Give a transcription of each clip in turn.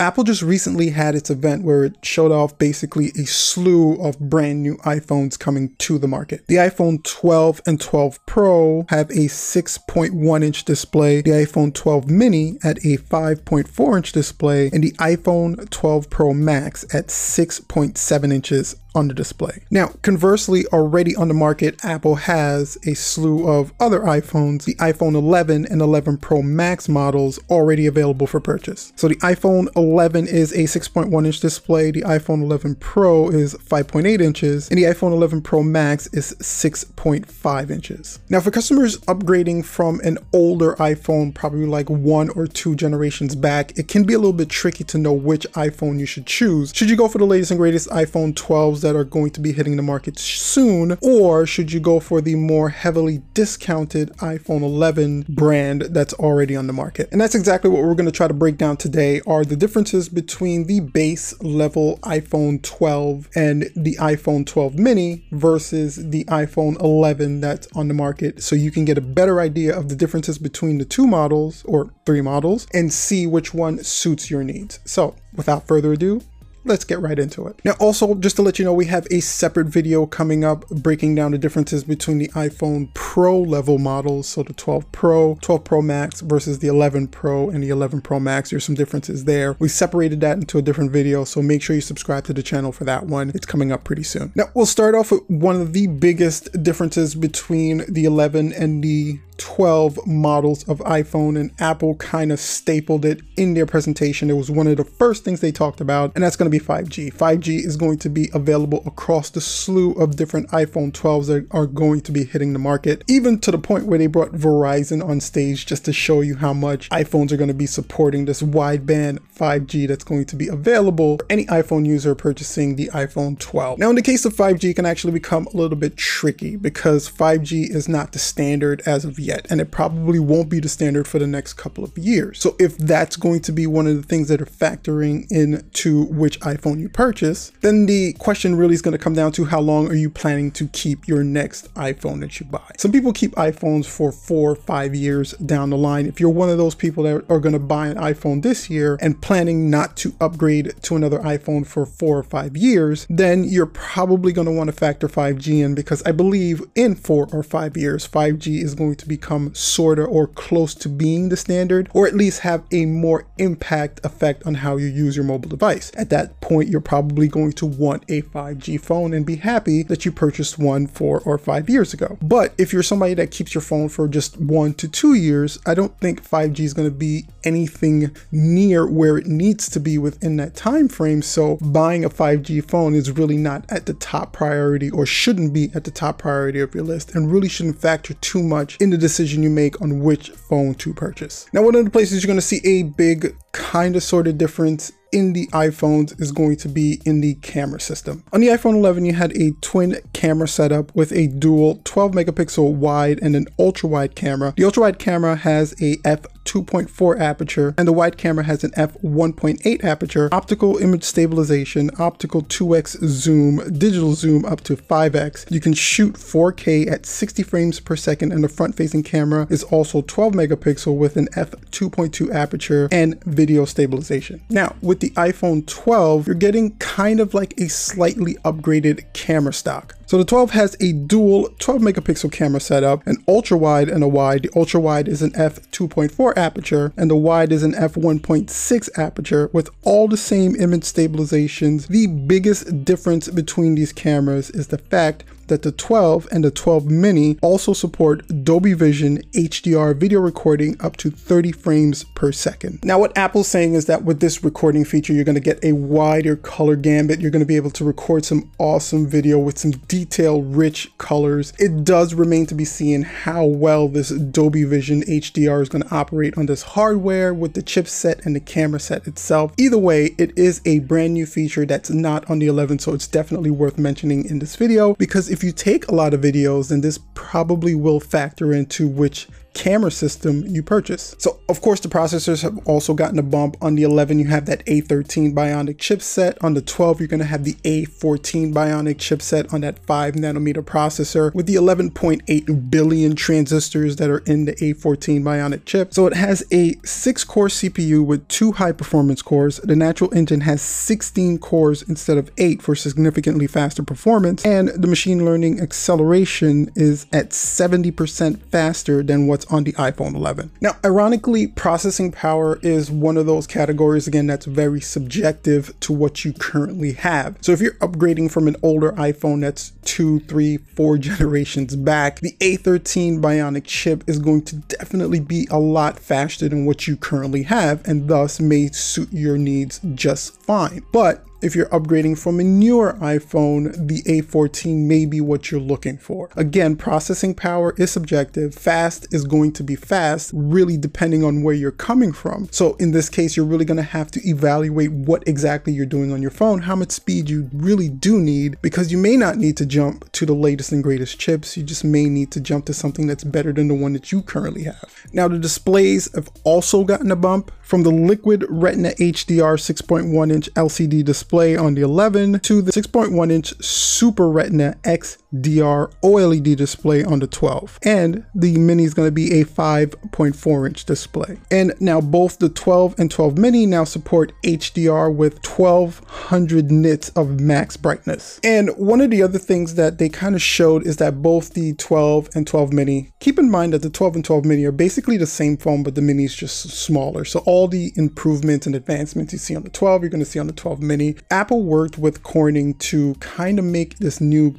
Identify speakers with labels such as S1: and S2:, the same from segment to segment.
S1: Apple just recently had its event where it showed off basically a slew of brand new iPhones coming to the market. The iPhone 12 and 12 Pro have a 6.1 inch display, the iPhone 12 mini at a 5.4 inch display, and the iPhone 12 Pro Max at 6.7 inches on the display. Now, conversely, already on the market, Apple has a slew of other iPhones, the iPhone 11 and 11 Pro Max models already available for purchase. So the iPhone 11 is a 6.1 inch display, the iPhone 11 Pro is 5.8 inches, and the iPhone 11 Pro Max is 6.5 inches. Now, for customers upgrading from an older iPhone, probably like one or two generations back, it can be a little bit tricky to know which iPhone you should choose. Should you go for the latest and greatest iPhone 12s that are going to be hitting the market soon, or should you go for the more heavily discounted iPhone 11 brand that's already on the market? And that's exactly what we're going to try to break down today are the differences between the base level iPhone 12 and the iPhone 12 mini versus the iPhone 11 that's on the market so you can get a better idea of the differences between the two models or three models and see which one suits your needs. So without further ado, let's get right into it. Now, also, just to let you know, we have a separate video coming up breaking down the differences between the iPhone Pro level models. So the 12 Pro, 12 Pro Max versus the 11 Pro and the 11 Pro Max. There's some differences there. We separated that into a different video, so make sure you subscribe to the channel for that one. It's coming up pretty soon. Now, we'll start off with one of the biggest differences between the 11 and the 12 models of iPhone and Apple kind of stapled it in their presentation. It was one of the first things they talked about, and that's going to 5G. 5G is going to be available across the slew of different iPhone 12s that are going to be hitting the market, even to the point where they brought Verizon on stage just to show you how much iPhones are going to be supporting this wideband 5G that's going to be available for any iPhone user purchasing the iPhone 12. Now, in the case of 5G, it can actually become a little bit tricky because 5G is not the standard as of yet, and it probably won't be the standard for the next couple of years. So if that's going to be one of the things that are factoring into which iPhone you purchase, then the question really is going to come down to how long are you planning to keep your next iPhone that you buy. Some people keep iPhones for four or five years down the line. If you're one of those people that are going to buy an iPhone this year and planning not to upgrade to another iPhone for four or five years, then you're probably going to want to factor 5G in because I believe in four or five years, 5G is going to become sort of or close to being the standard, or at least have a more impact effect on how you use your mobile device. At that point, you're probably going to want a 5G phone and be happy that you purchased one four or five years ago. But if you're somebody that keeps your phone for just one to two years, I don't think 5G is going to be anything near where it needs to be within that time frame. So buying a 5G phone is really not at the top priority or shouldn't be at the top priority of your list and really shouldn't factor too much in the decision you make on which phone to purchase. Now, one of the places you're going to see a big kind of sort of difference in the iPhones is going to be in the camera system. On the iPhone 11, you had a twin camera setup with a dual 12 megapixel wide and an ultra wide camera. The ultra wide camera has a f 2.4 aperture and the wide camera has an f1.8 aperture, optical image stabilization, optical 2x zoom, digital zoom up to 5x. You can shoot 4K at 60 frames per second and the front facing camera is also 12 megapixel with an f2.2 aperture and video stabilization. Now with the iPhone 12, you're getting kind of like a slightly upgraded camera stock. So the 12 has a dual 12 megapixel camera setup, an ultra wide and a wide. The ultra wide is an f2.4 aperture and the wide is an f1.6 aperture with all the same image stabilizations. The biggest difference between these cameras is the fact that the 12 and the 12 mini also support Dolby Vision HDR video recording up to 30 frames per second. Now what Apple's saying is that with this recording feature, you're to get a wider color gamut. You're to be able to record some awesome video with some detail rich colors. It does remain to be seen how well this Dolby Vision HDR is going to operate on this hardware with the chipset and the camera set itself. Either way, it is a brand new feature that's not on the 11, so it's definitely worth mentioning in this video because if you take a lot of videos, then this probably will factor into which camera system you purchase. So of course the processors have also gotten a bump. On the 11 you have that A13 Bionic chipset. On the 12 you're going to have the A14 Bionic chipset on that 5 nanometer processor with the 11.8 billion transistors that are in the A14 Bionic chip. So it has a 6 core CPU with two high performance cores. The Neural Engine has 16 cores instead of 8 for significantly faster performance and the machine learning acceleration is at 70% faster than what's on the iPhone 11. Now, ironically, processing power is one of those categories, again, that's very subjective to what you currently have. So if you're upgrading from an older iPhone that's two, three, four generations back, the A13 Bionic chip is going to definitely be a lot faster than what you currently have and thus may suit your needs just fine. But if you're upgrading from a newer iPhone, the A14 may be what you're looking for. Again, processing power is subjective. Fast is going to be fast, really depending on where you're coming from. So in this case, you're really going to have to evaluate what exactly you're doing on your phone, how much speed you really do need, because you may not need to jump to the latest and greatest chips. You just may need to jump to something that's better than the one that you currently have. Now, the displays have also gotten a bump from the Liquid Retina HDR 6.1 inch LCD display display on the 11 to the 6.1 inch Super Retina XDR OLED display on the 12. And the Mini is going to be a 5.4 inch display. And now both the 12 and 12 Mini now support HDR with 1200 nits of max brightness. And one of the other things that they kind of showed is that both the 12 and 12 Mini, keep in mind that the 12 and 12 Mini are basically the same phone, but the Mini is just smaller. So all the improvements and advancements you see on the 12, you're going to see on the 12 Mini. Apple worked with Corning to kind of make this new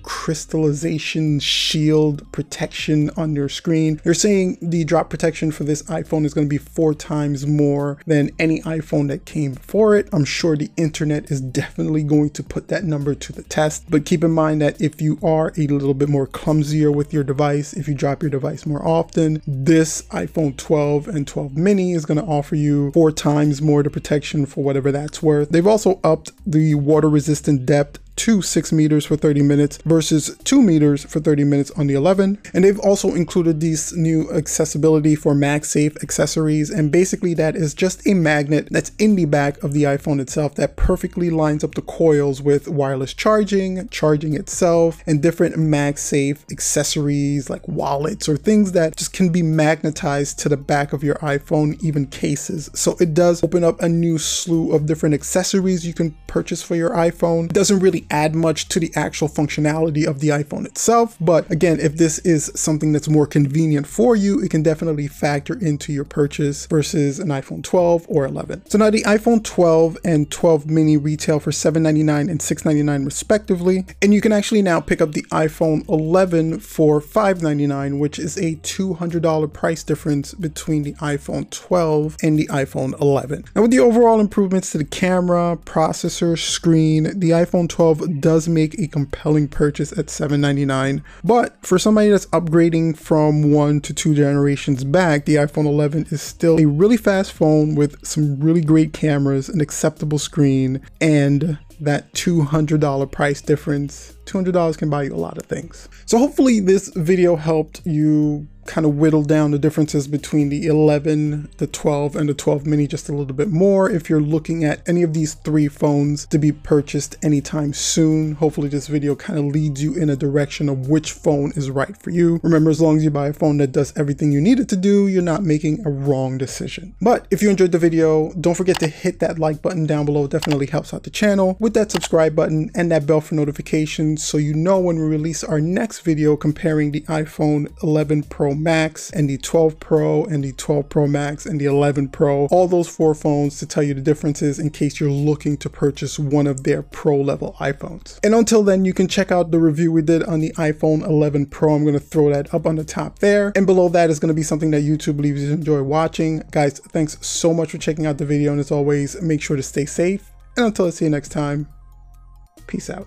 S1: crystallization shield protection on your screen. They're saying the drop protection for this iPhone is going to be four times more than any iPhone that came before it. I'm sure the internet is definitely going to put that number to the test, but keep in mind that if you are a little bit more clumsier with your device, if you drop your device more often, this iPhone 12 and 12 mini is going to offer you four times more the protection for whatever that's worth. They've also upped the water resistant depth to 6 meters for 30 minutes versus 2 meters for 30 minutes on the 11. And they've also included these new accessibility for MagSafe accessories. And basically that is just a magnet that's in the back of the iPhone itself that perfectly lines up the coils with wireless charging, charging itself, and different MagSafe accessories like wallets or things that just can be magnetized to the back of your iPhone, even cases. So it does open up a new slew of different accessories you can purchase for your iPhone. It doesn't add much to the actual functionality of the iPhone itself. But again, if this is something that's more convenient for you, it can definitely factor into your purchase versus an iPhone 12 or 11. So now the iPhone 12 and 12 mini retail for 799 and 699 respectively. And you can actually now pick up the iPhone 11 for 599, which is a $200 price difference between the iPhone 12 and the iPhone 11. Now with the overall improvements to the camera, processor, screen, the iPhone 12 12 does make a compelling purchase at 799. But for somebody that's upgrading from one to two generations back, the iPhone 11 is still a really fast phone with some really great cameras, an acceptable screen, and that $200 price difference. $200 can buy you a lot of things. So hopefully this video helped you kind of whittle down the differences between the 11, the 12, and the 12 mini just a little bit more. If you're looking at any of these three phones to be purchased anytime soon, hopefully this video kind of leads you in a direction of which phone is right for you. Remember, as long as you buy a phone that does everything you need it to do, you're not making a wrong decision. But if you enjoyed the video, don't forget to hit that like button down below. It definitely helps out the channel with that subscribe button and that bell for notifications so you know when we release our next video comparing the iPhone 11 Pro Max and the 12 Pro and the 12 Pro Max and the 11 Pro, all those four phones to tell you the differences in case you're looking to purchase one of their pro level iPhones. And until then, you can check out the review we did on the iPhone 11 Pro. I'm going to throw that up on the top there. And below that is going to be something that YouTube believes you enjoy watching. Guys, thanks so much for checking out the video. And as always, make sure to stay safe. And until I see you next time, peace out.